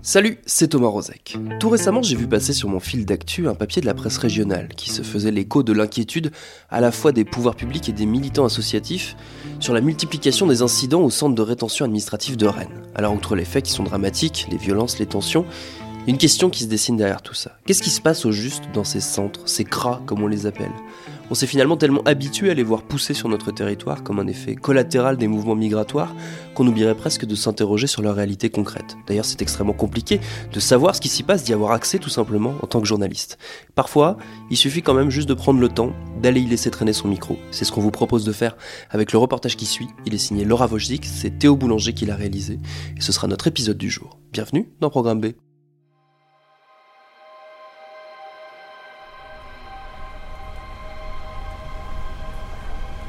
Salut, c'est Thomas Rozek. Tout récemment, j'ai vu passer sur mon fil d'actu un papier de la presse régionale qui se faisait l'écho de l'inquiétude à la fois des pouvoirs publics et des militants associatifs sur la multiplication des incidents au centre de rétention administrative de Rennes. Alors, outre les faits qui sont dramatiques, les violences, les tensions, une question qui se dessine derrière tout ça. Qu'est-ce qui se passe au juste dans ces centres, ces cras comme on les appelle? On s'est finalement tellement habitué à les voir pousser sur notre territoire comme un effet collatéral des mouvements migratoires qu'on oublierait presque de s'interroger sur leur réalité concrète. D'ailleurs, c'est extrêmement compliqué de savoir ce qui s'y passe, d'y avoir accès tout simplement en tant que journaliste. Parfois, il suffit quand même juste de prendre le temps d'aller y laisser traîner son micro. C'est ce qu'on vous propose de faire avec le reportage qui suit. Il est signé Laura Wojcik, c'est Théo Boulanger qui l'a réalisé et ce sera notre épisode du jour. Bienvenue dans Programme B.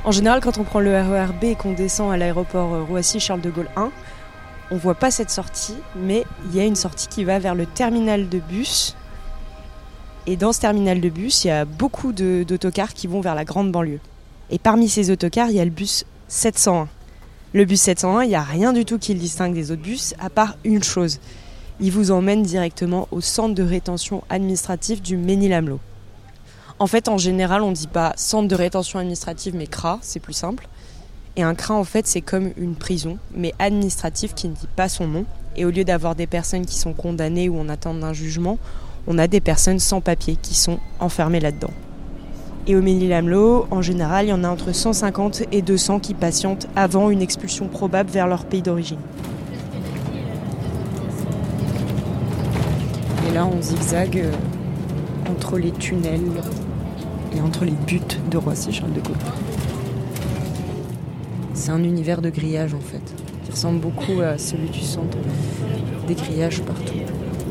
En général, quand on prend le RER B et qu'on descend à l'aéroport euh, Roissy-Charles de Gaulle 1, on voit pas cette sortie, mais il y a une sortie qui va vers le terminal de bus. Et dans ce terminal de bus, il y a beaucoup d'autocars qui vont vers la grande banlieue. Et parmi ces autocars, il y a le bus 701. Le bus 701, il n'y a rien du tout qui le distingue des autres bus, à part une chose. Il vous emmène directement au centre de rétention administrative du Ménil-Amelot. En fait, en général, on ne dit pas centre de rétention administrative, mais CRA, c'est plus simple. Et un CRA, en fait, c'est comme une prison, mais administrative qui ne dit pas son nom. Et au lieu d'avoir des personnes qui sont condamnées ou en attente d'un jugement, on a des personnes sans papier qui sont enfermées là-dedans. Et au Ménil-Amelot, en général, il y en a entre 150 et 200 qui patientent avant une expulsion probable vers leur pays d'origine. Et là, on zigzague euh, entre les tunnels et entre les buts de Roissy-Charles de Gaulle. C'est un univers de grillage en fait, qui ressemble beaucoup à celui du centre. Des grillages partout,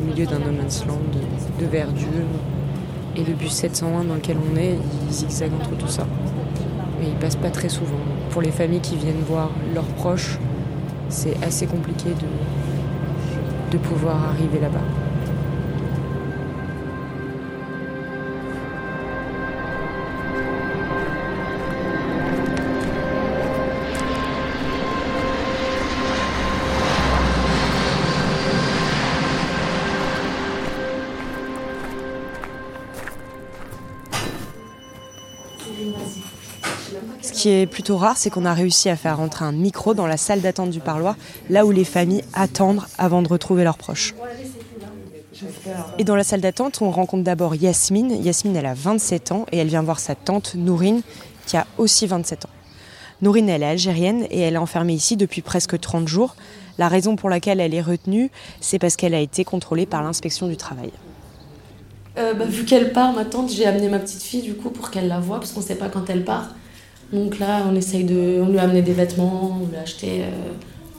au milieu d'un no man's land de, verdure. Et le bus 701 dans lequel on est, il zigzague entre tout ça. Mais il passe pas très souvent. Pour les familles qui viennent voir leurs proches, c'est assez compliqué de pouvoir arriver là-bas. Ce qui est plutôt rare, c'est qu'on a réussi à faire rentrer un micro dans la salle d'attente du parloir, là où les familles attendent avant de retrouver leurs proches. Et dans la salle d'attente, on rencontre d'abord Yasmine. Yasmine, elle a 27 ans et elle vient voir sa tante Nourine, qui a aussi 27 ans. Nourine, elle est algérienne et elle est enfermée ici depuis presque 30 jours. La raison pour laquelle elle est retenue, c'est parce qu'elle a été contrôlée par l'inspection du travail. Euh, bah, vu qu'elle part, ma tante, j'ai amené ma petite fille du coup pour qu'elle la voie parce qu'on ne sait pas quand elle part. Donc là, on essaye de, on lui a amené des vêtements, on lui a acheté euh,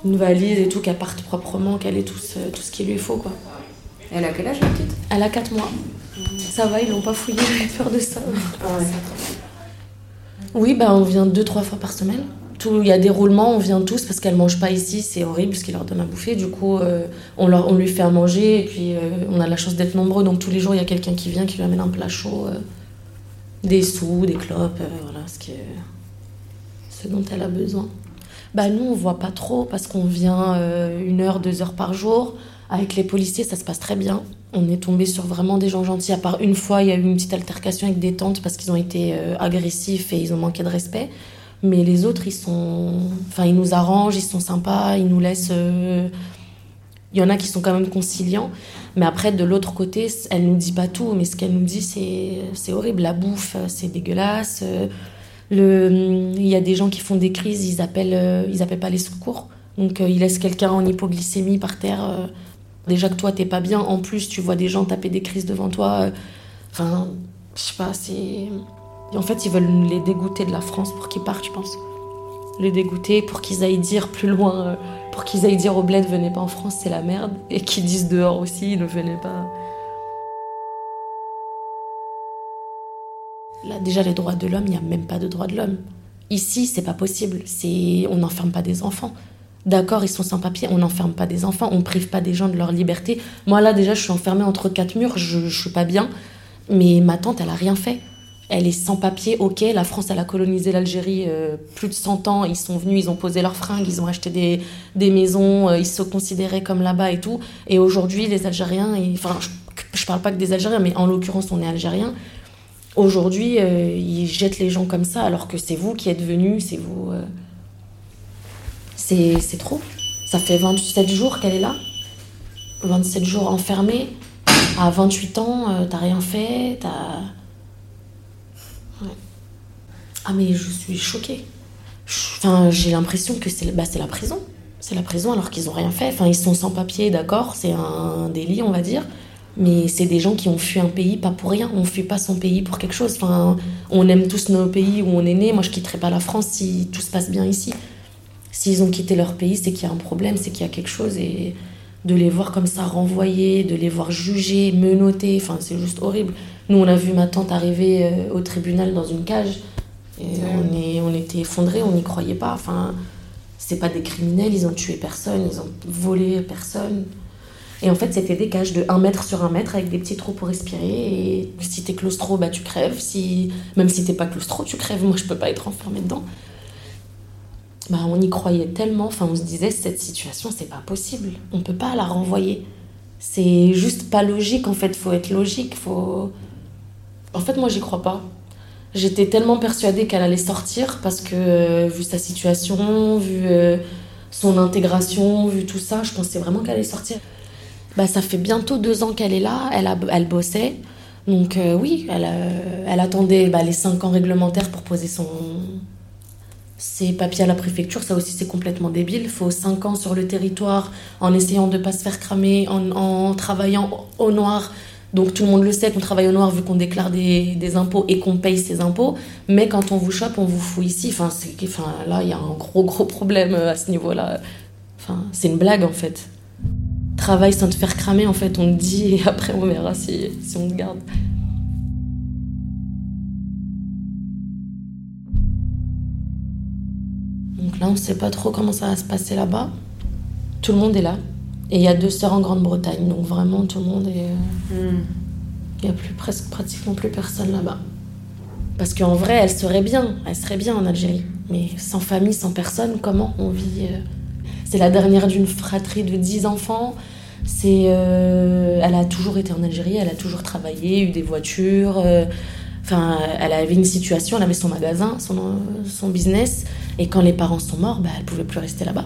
une valise et tout, qu'elle parte proprement, qu'elle ait tout ce, tout ce qu'il lui faut quoi. Elle a quel âge la petite? Elle a 4 mois. Ça va, ils l'ont pas fouillé, j'avais peur de ça. Oui, bah on vient deux trois fois par semaine. Il y a des roulements, on vient tous parce qu'elle mange pas ici, c'est horrible parce qu'ils leur donnent à bouffer. Du coup, euh, on, leur, on lui fait à manger et puis euh, on a la chance d'être nombreux. Donc tous les jours, il y a quelqu'un qui vient, qui lui amène un plat chaud, euh, des sous, des clopes, voilà ce, qui est- ce dont elle a besoin. Bah nous, on voit pas trop parce qu'on vient une heure, deux heures par jour. Avec les policiers, ça se passe très bien. On est tombé sur vraiment des gens gentils. À part une fois, il y a eu une petite altercation avec des tantes parce qu'ils ont été agressifs et ils ont manqué de respect. Mais les autres, ils sont. Enfin, ils nous arrangent, ils sont sympas, ils nous laissent. euh, Il y en a qui sont quand même conciliants. Mais après, de l'autre côté, elle nous dit pas tout. Mais ce qu'elle nous dit, c'est horrible. La bouffe, euh, c'est dégueulasse. Euh, Le... Il y a des gens qui font des crises, ils appellent, euh, ils appellent pas les secours. Donc, euh, ils laissent quelqu'un en hypoglycémie par terre. euh, Déjà que toi, t'es pas bien. En plus, tu vois des gens taper des crises devant toi. euh, Enfin, je sais pas, c'est. En fait, ils veulent les dégoûter de la France pour qu'ils partent, je pense. les dégoûter pour qu'ils aillent dire plus loin, euh, pour qu'ils aillent dire au bled venez pas en France, c'est la merde, et qu'ils disent dehors aussi ne venez pas. Là déjà les droits de l'homme, il n'y a même pas de droits de l'homme. Ici, c'est pas possible. C'est on n'enferme pas des enfants. D'accord, ils sont sans papier, on n'enferme pas des enfants, on prive pas des gens de leur liberté. Moi là déjà, je suis enfermée entre quatre murs, je, je suis pas bien. Mais ma tante, elle a rien fait. Elle est sans papier, ok. La France, elle a colonisé l'Algérie euh, plus de 100 ans. Ils sont venus, ils ont posé leurs fringues, ils ont acheté des, maisons, euh, ils se considéraient comme là-bas et tout. Et aujourd'hui, les Algériens, enfin, je, je parle pas que des Algériens, mais en l'occurrence, on est Algériens. Aujourd'hui, euh, ils jettent les gens comme ça, alors que c'est vous qui êtes venus, c'est vous. C'est trop. Ça fait 27 jours qu'elle est là. 27 jours enfermée. À 28 ans, t'as rien fait, t'as. Ah, mais je suis choquée. Enfin, j'ai l'impression que c'est bah, la prison. C'est la prison alors qu'ils ont rien fait. Enfin, ils sont sans papier, d'accord, c'est un délit, on va dire. Mais c'est des gens qui ont fui un pays pas pour rien. On fuit pas son pays pour quelque chose. Enfin, on aime tous nos pays où on est né. Moi, je quitterais pas la France si tout se passe bien ici. S'ils ont quitté leur pays, c'est qu'il y a un problème, c'est qu'il y a quelque chose. Et de les voir comme ça renvoyés, de les voir jugés, menottés, enfin, c'est juste horrible. Nous, on a vu ma tante arriver euh, au tribunal dans une cage. Et on, est, on était effondrés, on n'y croyait pas. Enfin, c'est pas des criminels, ils ont tué personne, ils ont volé personne. Et en fait, c'était des cages de 1 mètre sur 1 mètre avec des petits trous pour respirer. Et si t'es claustro, bah tu crèves. Si... Même si t'es pas claustro, tu crèves. Moi, je peux pas être enfermée dedans. Bah, on y croyait tellement. Enfin, on se disait, cette situation, c'est pas possible. On peut pas la renvoyer. C'est juste pas logique, en fait. Faut être logique. Faut... En fait, moi, j'y crois pas. J'étais tellement persuadée qu'elle allait sortir parce que, euh, vu sa situation, vu euh, son intégration, vu tout ça, je pensais vraiment qu'elle allait sortir. Bah, ça fait bientôt deux ans qu'elle est là, elle, a, elle bossait. Donc euh, oui, elle, elle attendait bah, les cinq ans réglementaires pour poser son... ses papiers à la préfecture. Ça aussi, c'est complètement débile. Il faut cinq ans sur le territoire en essayant de ne pas se faire cramer, en, travaillant au noir. Donc tout le monde le sait qu'on travaille au noir vu qu'on déclare des, impôts et qu'on paye ses impôts. Mais quand on vous chope, on vous fout ici. Enfin, là, il y a un gros, gros problème euh, à ce niveau-là. Enfin, c'est une blague en fait travaille sans te faire cramer, en fait, on te dit et après on verra si, si on te garde. Là, on ne sait pas trop comment ça va se passer là-bas. Tout le monde est là. Et il y a deux sœurs en Grande-Bretagne, donc vraiment tout le monde est. euh, Il n'y a plus, presque pratiquement plus personne là-bas. Parce qu'en vrai, elle serait bien, elle serait bien en Algérie. Mais sans famille, sans personne, comment on vit euh, C'est la dernière d'une fratrie de 10 enfants. C'est, euh, elle a toujours été en Algérie, elle a toujours travaillé, eu des voitures. euh, Enfin, elle avait une situation, elle avait son magasin, son, son business. Et quand les parents sont morts, bah, elle pouvait plus rester là-bas.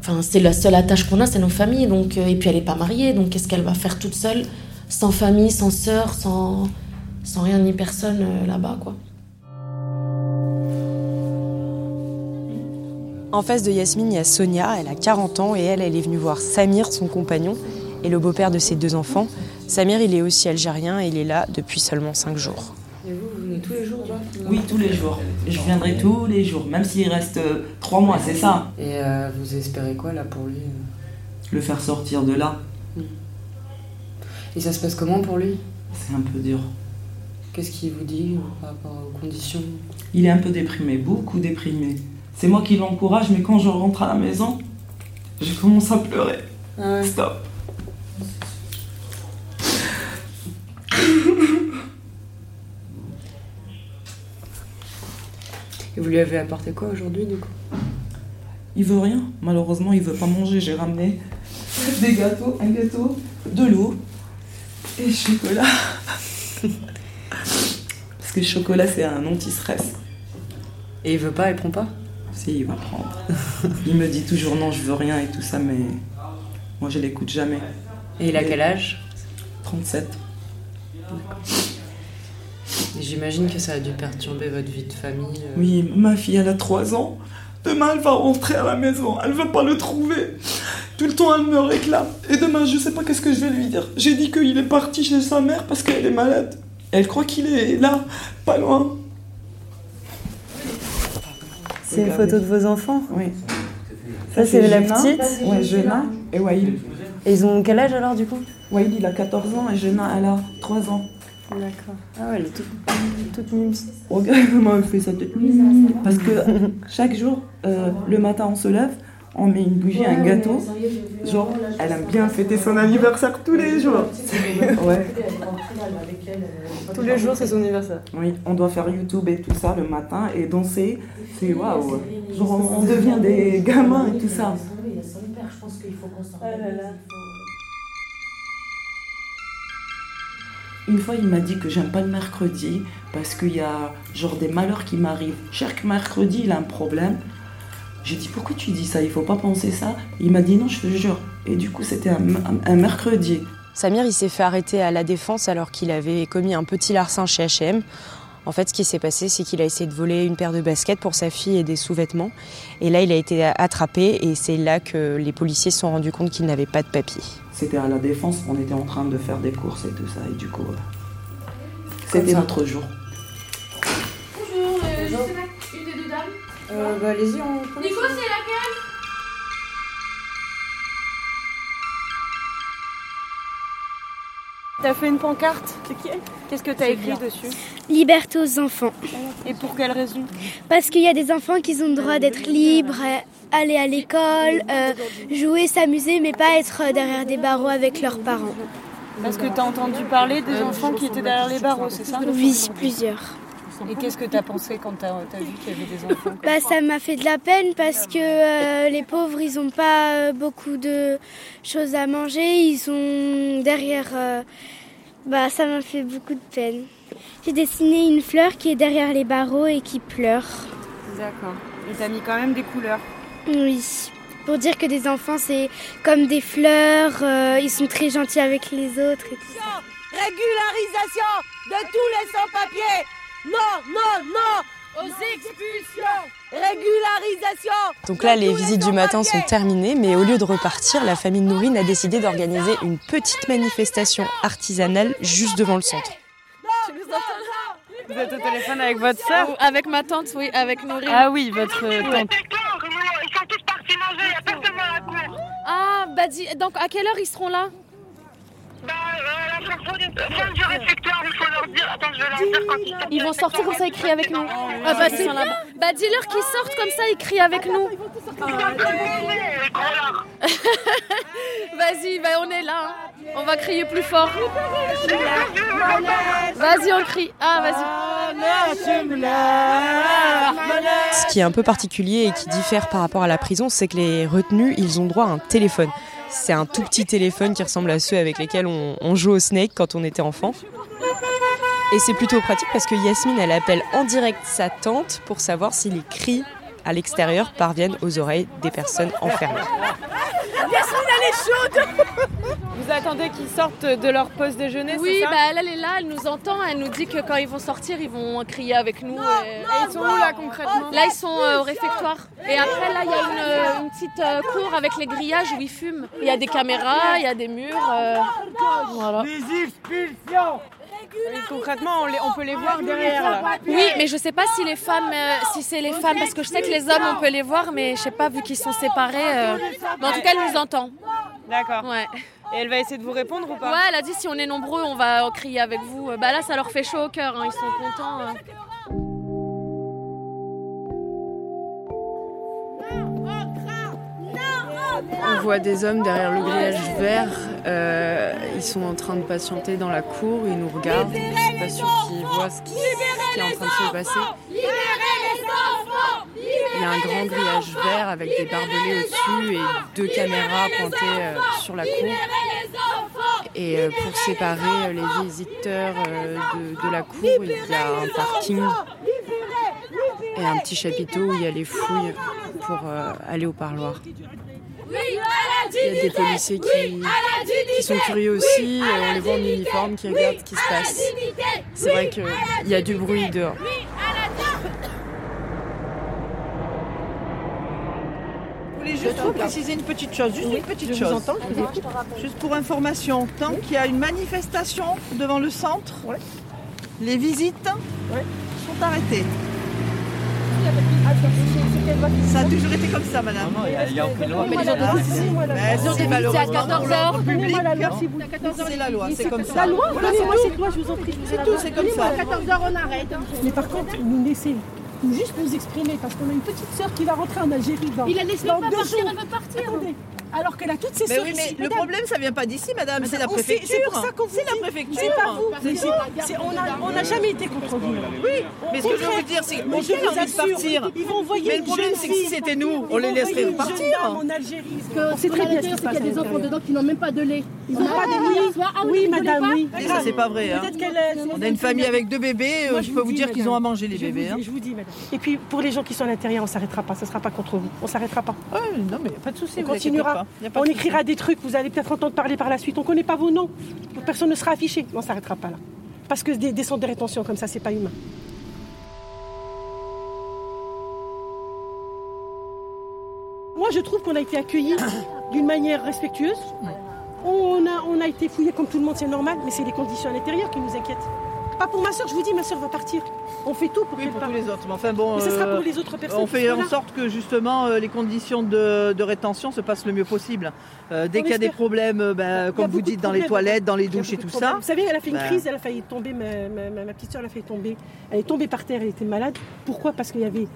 Enfin, c'est la seule attache qu'on a, c'est nos familles. Donc, euh, et puis elle n'est pas mariée, donc qu'est-ce qu'elle va faire toute seule, sans famille, sans sœur, sans, rien ni personne euh, là-bas, quoi. En face de Yasmine, il y a Sonia, elle a 40 ans et elle, elle est venue voir Samir, son compagnon, et le beau-père de ses deux enfants. Samir, il est aussi algérien et il est là depuis seulement 5 jours. Et vous, vous venez tous les jours là Oui, tous les jours. Je viendrai tous les jours, même s'il reste euh, trois mois, c'est ça. Et euh, vous espérez quoi là pour lui euh Le faire sortir de là, Et ça se passe comment pour lui? C'est un peu dur. Qu'est-ce qu'il vous dit par rapport aux conditions? Il est un peu déprimé, beaucoup déprimé. C'est moi qui l'encourage, mais quand je rentre à la maison, je commence à pleurer. Ah ouais. Stop. Et vous lui avez apporté quoi aujourd'hui du coup? Il veut rien, malheureusement, il veut pas manger. J'ai ramené des gâteaux, un gâteau, de l'eau et chocolat. Parce que le chocolat, c'est un anti-stress. Et il veut pas, il prend pas? Si, il va prendre. Il me dit toujours non, je veux rien et tout ça, mais moi, je l'écoute jamais. Et il a quel âge? 37. Et J'imagine que ça a dû perturber votre vie de famille. euh. Oui, ma fille, elle a 3 ans. Demain, elle va rentrer à la maison. Elle veut pas le trouver. Tout le temps, elle me réclame. Et demain, je sais pas qu'est-ce que je vais lui dire. J'ai dit qu'il est parti chez sa mère parce qu'elle est malade. Elle croit qu'il est là, pas loin. C'est une photo de vos enfants? Oui. Ça, c'est la petite? Jenna et Waïl. Et ils ont quel âge alors du coup? Waïl, il a 14 ans et Jenna, elle a 3 ans. D'accord. Ah ouais, elle est toute, toute mimes. Regarde comment elle fait tête. Parce que chaque jour, euh, le matin, on se lève, on met une bougie, un gâteau. Genre, elle aime bien fêter son anniversaire tous les jours. Ouais. Tous les jours, c'est son anniversaire. Oui, on doit faire YouTube et tout ça le matin et danser. C'est waouh. Genre, on, on devient des gamins et tout ça. Une fois, il m'a dit que j'aime pas le mercredi parce qu'il y a genre des malheurs qui m'arrivent. Chaque mercredi, il a un problème. J'ai dit pourquoi tu dis ça? Il faut pas penser ça. Il m'a dit non, je te jure. Et du coup, c'était un, un- mercredi. Samir, il s'est fait arrêter à la défense alors qu'il avait commis un petit larcin chez H&M. En fait, ce qui s'est passé, c'est qu'il a essayé de voler une paire de baskets pour sa fille et des sous-vêtements. Et là, il a été attrapé et c'est là que les policiers se sont rendus compte qu'il n'avait pas de papier. C'était à la défense, on était en train de faire des courses et tout ça. Et du coup, euh, c'était notre jour. Bonjour, euh, je sais pas, une des deux dames. Euh, bah allez-y, on Nico, c'est laquelle T'as fait une pancarte Qu'est-ce que t'as écrit dessus Liberté aux enfants. Et pour quelle raison Parce qu'il y a des enfants qui ont le droit d'être libres, aller à l'école, euh, jouer, s'amuser, mais pas être derrière des barreaux avec leurs parents. Parce que t'as entendu parler des enfants qui étaient derrière les barreaux, c'est ça Oui, plusieurs. Et qu'est-ce que t'as pensé quand t'as as vu qu'il y avait des enfants Bah, ça m'a fait de la peine parce que euh, les pauvres, ils n'ont pas euh, beaucoup de choses à manger. Ils sont derrière. euh, bah, ça m'a fait beaucoup de peine. J'ai dessiné une fleur qui est derrière les barreaux et qui pleure. D'accord. Et t'as mis quand même des couleurs. Oui. Pour dire que des enfants, c'est comme des fleurs. euh, ils sont très gentils avec les autres et tout ça. Régularisation de tous les sans-papiers Non, non, non. Aux expulsions. Régularisation. Donc là, les visites du matin sont terminées, mais au lieu de repartir, la famille Nourine a décidé d'organiser une petite manifestation artisanale juste devant le centre. Vous êtes au téléphone avec votre sœur Avec ma tante, oui, avec Nourine. Ah oui, votre tante. Ils sont tous partis manger, il a personne dans la cour. Ah, bah dis, donc à quelle heure ils seront là? Bah, euh, du, réfectoire, il faut leur dire. Attends, je vais leur dire quand ils sortent. Ils vont sortir comme ça, ils crient avec nous. Ah bah c'est bien. Bah dis-leur qu'ils sortent comme ça, ils crient avec nous. Vas-y, bah on est là. hein. On va crier plus fort. Vas-y, on crie. Ah, vas-y. Ce qui est un peu particulier et qui diffère par rapport à la prison, c'est que les retenus, ils ont droit à un téléphone. C'est un tout petit téléphone qui ressemble à ceux avec lesquels on, joue au Snake quand on était enfant. Et c'est plutôt pratique parce que Yasmine, elle appelle en direct sa tante pour savoir si les cris à l'extérieur parviennent aux oreilles des personnes enfermées. Est chaude Vous attendez qu'ils sortent de leur pause déjeuner, Oui, c'est ça bah elle, elle est là, elle nous entend, elle nous dit que quand ils vont sortir, ils vont crier avec nous. et- Et ils sont où là concrètement Là, ils sont euh, au réfectoire. Et après, là, il y a une, euh, une petite euh, cour avec les grillages où ils fument. Il y a des caméras, il y a des murs. euh, voilà. Les expulsions Et concrètement, on, les- on peut les voir derrière là. Oui, mais je sais pas si les femmes, euh, si c'est les femmes, parce que je sais que les hommes, on peut les voir, mais je sais pas vu qu'ils sont séparés. euh, Mais en tout cas, elle nous entend. D'accord. Ouais. Et elle va essayer de vous répondre ou pas Ouais, elle a dit si on est nombreux, on va crier avec vous. Bah là, ça leur fait chaud au cœur, hein, ils sont contents. euh. On voit des hommes derrière le grillage vert. euh, ils sont en train de patienter dans la cour. Ils nous regardent. Je suis pas sûre qu'ils voient ce qui, ce qui est en train de se passer. Il y a un grand grillage vert avec des barbelés au-dessus et deux caméras pointées euh, sur la cour. Et euh, pour séparer euh, les visiteurs de, la cour, il y a un parking et un petit chapiteau où il y a les fouilles pour aller au parloir. Il y a des policiers qui, qui sont curieux aussi, on les voit en uniforme, qui regardent ce qui se passe. C'est vrai qu'il y a du bruit dehors. Je voulais juste vous préciser une petite chose, juste une petite chose. Juste pour information, tant qu'il y a une manifestation devant le centre, les visites sont arrêtées. Ça a toujours été comme ça, madame. Non, il n'y a, aucune loi. Mais les gens c'est à dans 14 l'ordre heures. public. Plaît. C'est la loi, c'est comme ça. La loi, donnez-moi c'est cette loi, je vous en prie. C'est tout, c'est comme ça. À 14h, on arrête. Mais par contre, nous laissez nous juste nous exprimer parce qu'on a une petite sœur qui va rentrer en Algérie dans. Il la laisse pas deux partir, jours. elle veut partir. Attendez. Alors qu'elle a toutes ses Mais sœurs oui, mais ici, le madame. problème, ça vient pas d'ici, madame, c'est la préfecture. C'est pour ça qu'on vous C'est la préfecture. C'est pas vous. C'est Mais c'est- c'est- On n'a jamais été contre vous. Oui, mais ce que je veux vous dire, c'est père vous a envie de assure, partir. Ils vont envoyer Mais le problème, c'est que si c'était nous, on les laisserait en Algérie. On sait très bien ce qui se passe qu'il y a des enfants dedans qui n'ont même pas de lait. Ils n'ont pas de oui, Ah oui, madame, oui. Ça, c'est pas vrai. hein. Est- On a une famille avec deux bébés, euh, Moi, je peux vous dis, dire qu'ils ont à manger les Je vous bébés. dis, hein. Je vous dis, madame. Et puis, pour les gens qui sont à l'intérieur, on s'arrêtera pas. Ça sera pas contre vous. On s'arrêtera pas. Ouais, non, mais pas de souci. On continuera. On de écrira des trucs. Vous allez peut-être entendre parler par la suite. On connaît pas vos noms. Personne ne sera affiché. On s'arrêtera pas là. Parce que des, des centres de rétention comme ça, c'est pas humain. Moi, je trouve qu'on a été accueillis d'une manière respectueuse. On a, on a été fouillés comme tout le monde, c'est normal, mais c'est les conditions à l'intérieur qui nous inquiètent. Pas pour ma soeur, je vous dis, ma soeur va partir. On fait tout pour Oui, qu'elle pour parte. tous les autres. Mais enfin bon, Mais ce sera euh, pour les autres personnes On fait en sorte que justement euh, les conditions de, de rétention se passent le mieux possible. Euh, dès qu'il y a des problèmes, a comme vous dites, dans les toilettes, dans les douches et tout ça. Vous savez, elle a fait une bah, crise, elle a failli tomber, ma, ma- ma- ma petite soeur, elle a failli tomber. Elle est tombée par terre, elle était malade. Pourquoi? Parce qu'il y avait.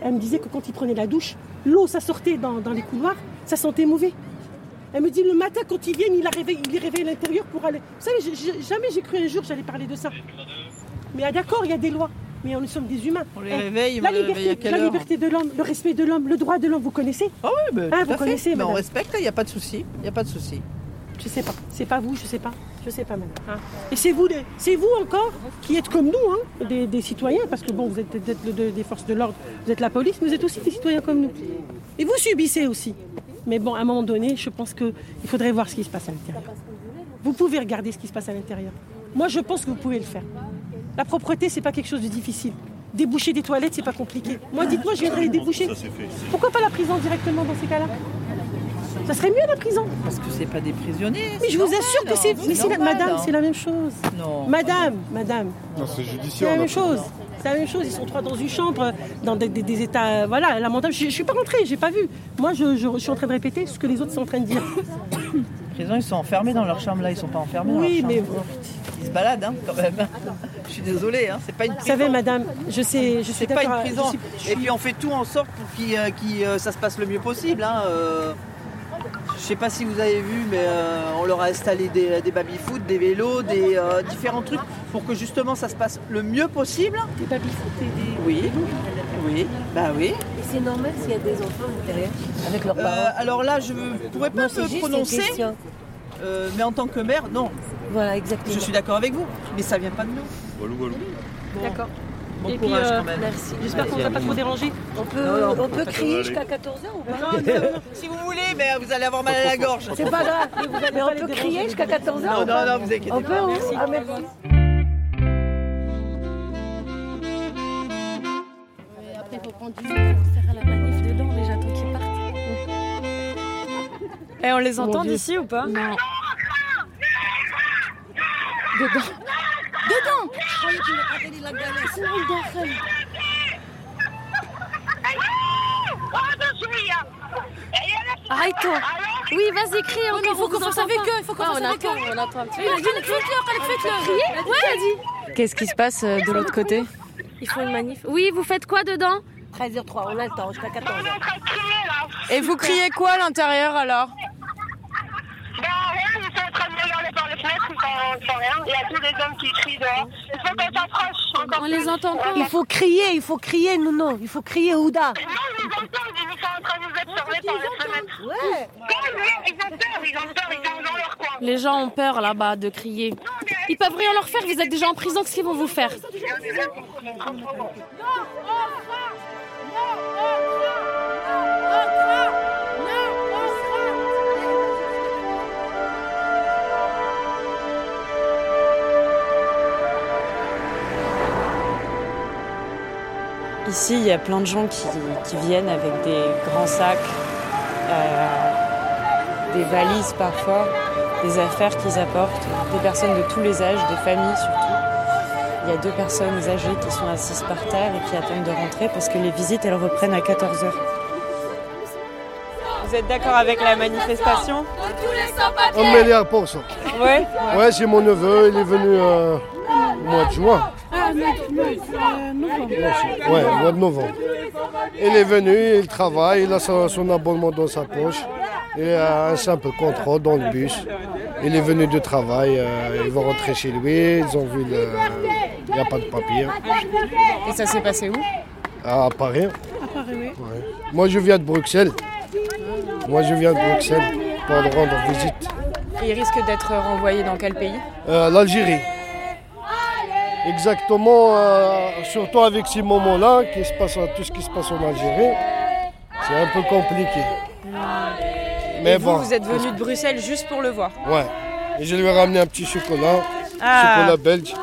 Elle me disait que quand il prenait la douche, l'eau, ça sortait dans, dans les couloirs, ça sentait mauvais. Elle me dit le matin, quand ils viennent, il, a réveillé, il à l'intérieur pour aller. Vous savez, jamais j'ai cru un jour que j'allais parler de ça. Mais ah, d'accord, il y a des lois. Mais nous sommes des humains. On les Eh, réveille, la on les réveille à liberté, la liberté de l'homme, le respect de l'homme, le droit de l'homme, vous connaissez Ah oui, bah, Ah, vous fait. connaissez, Mais on respecte, il n'y a pas de souci. Il n'y a pas de souci. Je sais pas. C'est pas vous, je sais pas. Je sais pas, madame. hein. Et c'est vous, c'est vous encore qui êtes comme nous, hein, des, des citoyens, parce que bon, vous êtes le- des forces de l'ordre, vous êtes la police, mais vous êtes aussi des citoyens comme nous. Et vous subissez aussi. Mais bon, à un moment donné, je pense qu'il faudrait voir ce qui se passe à l'intérieur. Vous pouvez regarder ce qui se passe à l'intérieur. Moi, je pense que vous pouvez le faire. La propreté, c'est pas quelque chose de difficile. Déboucher des toilettes, c'est pas compliqué. Moi, dites-moi, je viendrai les déboucher. Pourquoi pas la prison directement dans ces cas-là? Ça serait mieux la prison. Parce que c'est pas des prisonniers. Mais je vous assure que c'est. Mais c'est la, madame, hein. c'est la même chose. Non. Madame, madame. Non, c'est C'est judiciaire. la on a même chose. La même chose. Ils sont trois dans une chambre, dans des, des- des états. euh, Voilà, lamentables. Je, je suis pas rentrée, j'ai pas vu. Moi, je, je- je suis en train de répéter ce que les autres sont en train de dire. Ils sont enfermés dans leur chambre là, ils sont pas enfermés dans Oui, mais. Ils se baladent hein, quand même. Je suis désolée, hein, c'est pas une Vous prison. savez, madame, je sais. Je suis C'est pas une prison. suis- Et puis on fait tout en sorte pour que ça se passe le mieux possible. Hein. euh. Je sais pas si vous avez vu, mais euh, on leur a installé des, des baby-foot, des vélos, des euh, différents trucs pour que justement ça se passe le mieux possible. Des baby-foot et des. Oui. Oui, bah oui. Et c'est normal s'il y a des enfants derrière, avec leurs Euh, parents. alors là, je ne pourrais pas Non, me prononcer, euh, mais en tant que mère, non. Voilà, exactement. Je suis d'accord avec vous, mais ça vient pas de nous. Walou, walou. D'accord. Bon Et puis, courage euh, quand même. Merci. J'espère qu'on ne va pas trop déranger. On peut, Non, non, on peut crier jusqu'à 14h ou pas Non, non, non, si vous voulez, mais vous allez avoir mal à la gorge. C'est pas grave. Mais vous on peut crier jusqu'à 14h Non, non, non, vous inquiétez On pas. peut, hein Merci. Ah, merci. Après, il faut prendre du temps pour faire la manif dedans, déjà, tant qu'ils partent. Et on les entend d'ici ou pas Non. Dedans. Dedans Qu'il avait dit la galère. C'est une d'enfant. Arrête-toi. Oui, vas-y, crie encore. mais il faut on qu'on vous fasse entend avec pas. eux, il faut qu'on Ah, fasse on avec entend, eux. on entend un petit dit, faites-le, faites-le. Ouais. Qu'est-ce qui se passe euh, de l'autre côté Ils font une manif. Oui, vous faites quoi dedans 13h03, on a le temps, jusqu'à 14h. Et vous criez quoi à l'intérieur alors Bah rien, ils sont en train de regarder par les fenêtres, ils font, font rien. Il y a tous les hommes qui crient dehors. Il faut qu'on s'approche encore On plus. les entend pas. Il faut crier, il faut crier, non, non, il faut crier Ouda. Non, ils nous entendent, ils sont en train de nous observer par les fenêtres. Ouais. Non, non, ils ont peur, ils ont peur, ils sont dans leur coin. Les gens ont peur là-bas de crier. Ils peuvent rien leur faire, vous êtes déjà en prison, qu'est-ce qu'ils vont vous faire? Ici, il y a plein de gens qui, qui viennent avec des grands sacs, euh, des valises parfois, des affaires qu'ils apportent, des personnes de tous les âges, des familles surtout. Il y a deux personnes âgées qui sont assises par terre et qui attendent de rentrer parce que les visites, elles reprennent à 14h. Vous êtes d'accord avec la manifestation? Un milliard pour cent. Ouais Ouais, c'est mon neveu, il est venu euh, mois de juin. Ah, novembre. Ouais, mois de novembre. Il est venu, il travaille, il a son, son abonnement dans sa poche. Il a un simple contrôle dans le bus. Il est venu du travail, euh, il va rentrer chez lui, ils ont vu le... Il n'y a pas de papier. Et ça s'est passé où? À Paris. À Paris, oui. Ouais. Moi je viens de Bruxelles. Moi je viens de Bruxelles pour le rendre visite. Et il risque d'être renvoyé dans quel pays? Euh, L'Algérie. Exactement, euh, surtout avec ces moments-là, qui se passe, tout ce qui se passe en Algérie, c'est un peu compliqué. Mais et vous, bon. vous êtes venu de Bruxelles juste pour le voir Ouais. Et je lui ai ramené un petit chocolat, Ah. chocolat belge,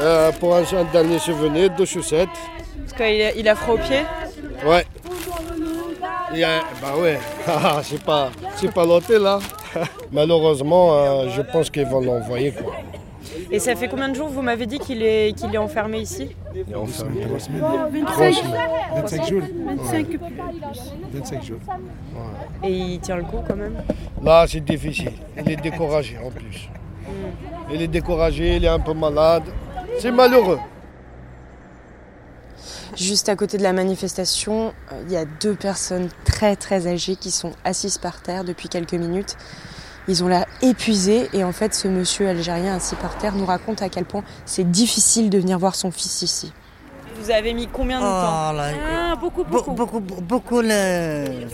euh, pour un, un dernier souvenir, deux chaussettes. Parce qu'il a, il a froid aux pieds Ouais. Et, euh, bah ouais, Ah, c'est pas, c'est pas l'hôtel là. Malheureusement, euh, je pense qu'ils vont l'envoyer quoi. Et ça fait combien de jours vous m'avez dit qu'il est, qu'il est enfermé ici Il est enfermé. Trois 25, semaines. 25 jours. 25 plus. 25 jours. Et il tient le coup quand même Là, c'est difficile. Il est découragé en plus. Il est découragé, il est un peu malade. C'est malheureux. Juste à côté de la manifestation, euh, il y a deux personnes très très âgées qui sont assises par terre depuis quelques minutes. Ils ont l'air épuisés et en fait ce monsieur algérien assis par terre nous raconte à quel point c'est difficile de venir voir son fils ici. Vous avez mis combien de temps là, Ah, beaucoup, beaucoup. Beaucoup, beaucoup le...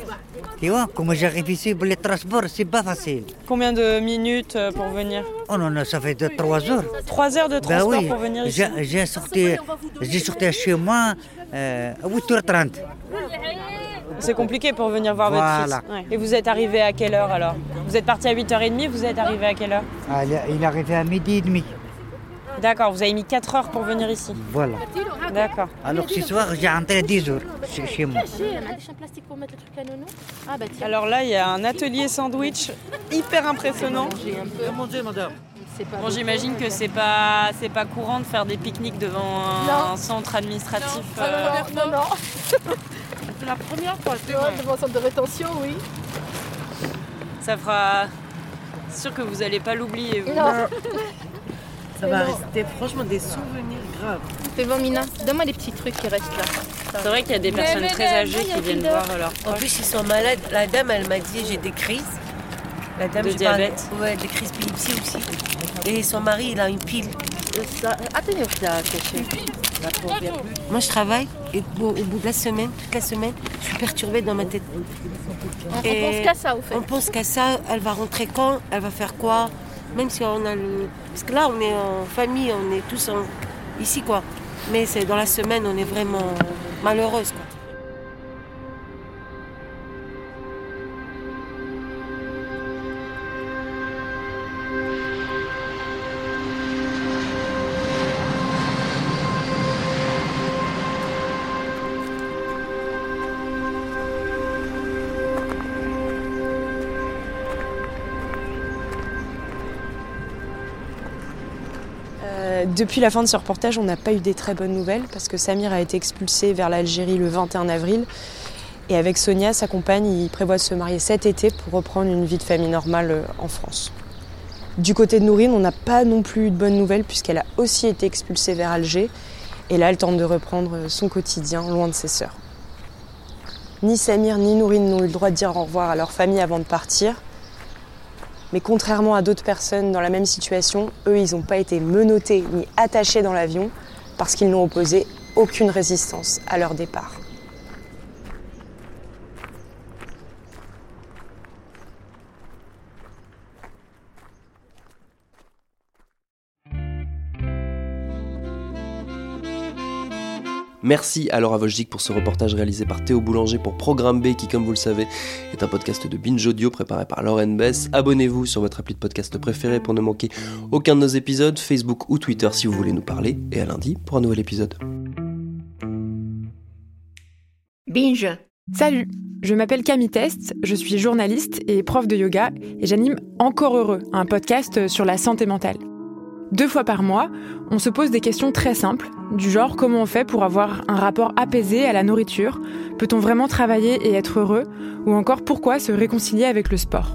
Tu vois, comment j'arrive ici pour les transports, c'est pas facile. Combien de minutes euh, pour venir Oh non, non, ça fait de trois heures. Trois heures de Ben transport oui, pour venir ici j'ai j'ai sorti, j'ai sorti chez moi euh, à 8h30. C'est compliqué pour venir voir Voilà. votre fils. Ouais. Et vous êtes arrivé à quelle heure alors? Vous êtes parti à 8h30, vous êtes arrivé à quelle heure? Ah, il est- arrivé à midi et demi. D'accord, vous avez mis 4 heures pour venir ici. Voilà. D'accord. Alors ce soir, j'ai rentré à 10 heures chez, chez moi. Ah bah tiens. Alors là, il y a un atelier sandwich hyper impressionnant. Madame. Bon, j'imagine que c'est pas c'est pas courant de faire des pique-niques devant un, centre administratif. Non, euh, non, non. C'est la première fois. devant un centre de rétention, oui. Ça fera c'est sûr que vous allez pas l'oublier. vous. Non. Ça va rester franchement des souvenirs graves. C'est bon, Mina. Donne-moi les petits trucs qui restent là. C'est vrai qu'il y a des personnes très âgées qui viennent voir leurs En plus, ils sont malades. La dame, elle m'a dit j'ai des crises. La dame, De diabète. Ouais, des crises d'épilepsie aussi. Et son mari, il a une pile. Attendez, là, caché. Moi, je travaille et au, bout de la semaine, toute la semaine, je suis perturbée dans ma tête. On- pense qu'à ça, au fait. On pense qu'à ça. Elle va rentrer quand? Elle va faire quoi? Même si on a le. Parce que là, on est en famille, on est tous en- ici, quoi. Mais c'est dans la semaine, on est vraiment malheureuse, quoi. Depuis la fin de ce reportage, on n'a pas eu des très bonnes nouvelles parce que Samir a été expulsé vers l'Algérie le 21 avril. Et avec Sonia, sa compagne, ils prévoient de se marier cet été pour reprendre une vie de famille normale euh, en France. Du côté de Nourine, on n'a pas non plus eu de bonnes nouvelles puisqu'elle a aussi été expulsée vers Alger. Et là, elle tente de reprendre euh, son quotidien loin de ses sœurs. Ni Samir ni Nourine n'ont eu le droit de dire au revoir à leur famille avant de partir. Mais contrairement à d'autres personnes dans la même situation, eux, ils n'ont pas été menottés ni attachés dans l'avion parce qu'ils n'ont opposé aucune résistance à leur départ. Merci à Laura pour ce reportage réalisé par Théo Boulanger pour Programme B qui, comme vous le savez, est un podcast de Binge Audio préparé par Lauren Bess. Abonnez-vous sur votre appli de podcast préféré pour ne manquer aucun de nos épisodes, Facebook ou Twitter si vous voulez nous parler, et à lundi pour un nouvel épisode. Binge. Salut, je m'appelle Camille Test, je suis journaliste et prof de yoga et j'anime Encore Heureux, un podcast sur la santé mentale. Deux fois par mois, on se pose des questions très simples, du genre comment on fait pour avoir un rapport apaisé à la nourriture, peut-on vraiment travailler et être heureux, ou encore pourquoi se réconcilier avec le sport.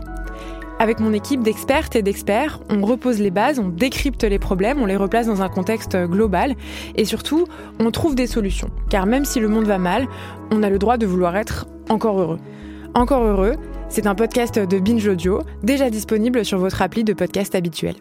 Avec mon équipe d'expertes et d'experts, on repose les bases, on décrypte les problèmes, on les replace dans un contexte global et surtout, on trouve des solutions. Car même si le monde va mal, on a le droit de vouloir être encore heureux. Encore heureux, c'est un podcast de Binge Audio, déjà disponible sur votre appli de podcast habituel.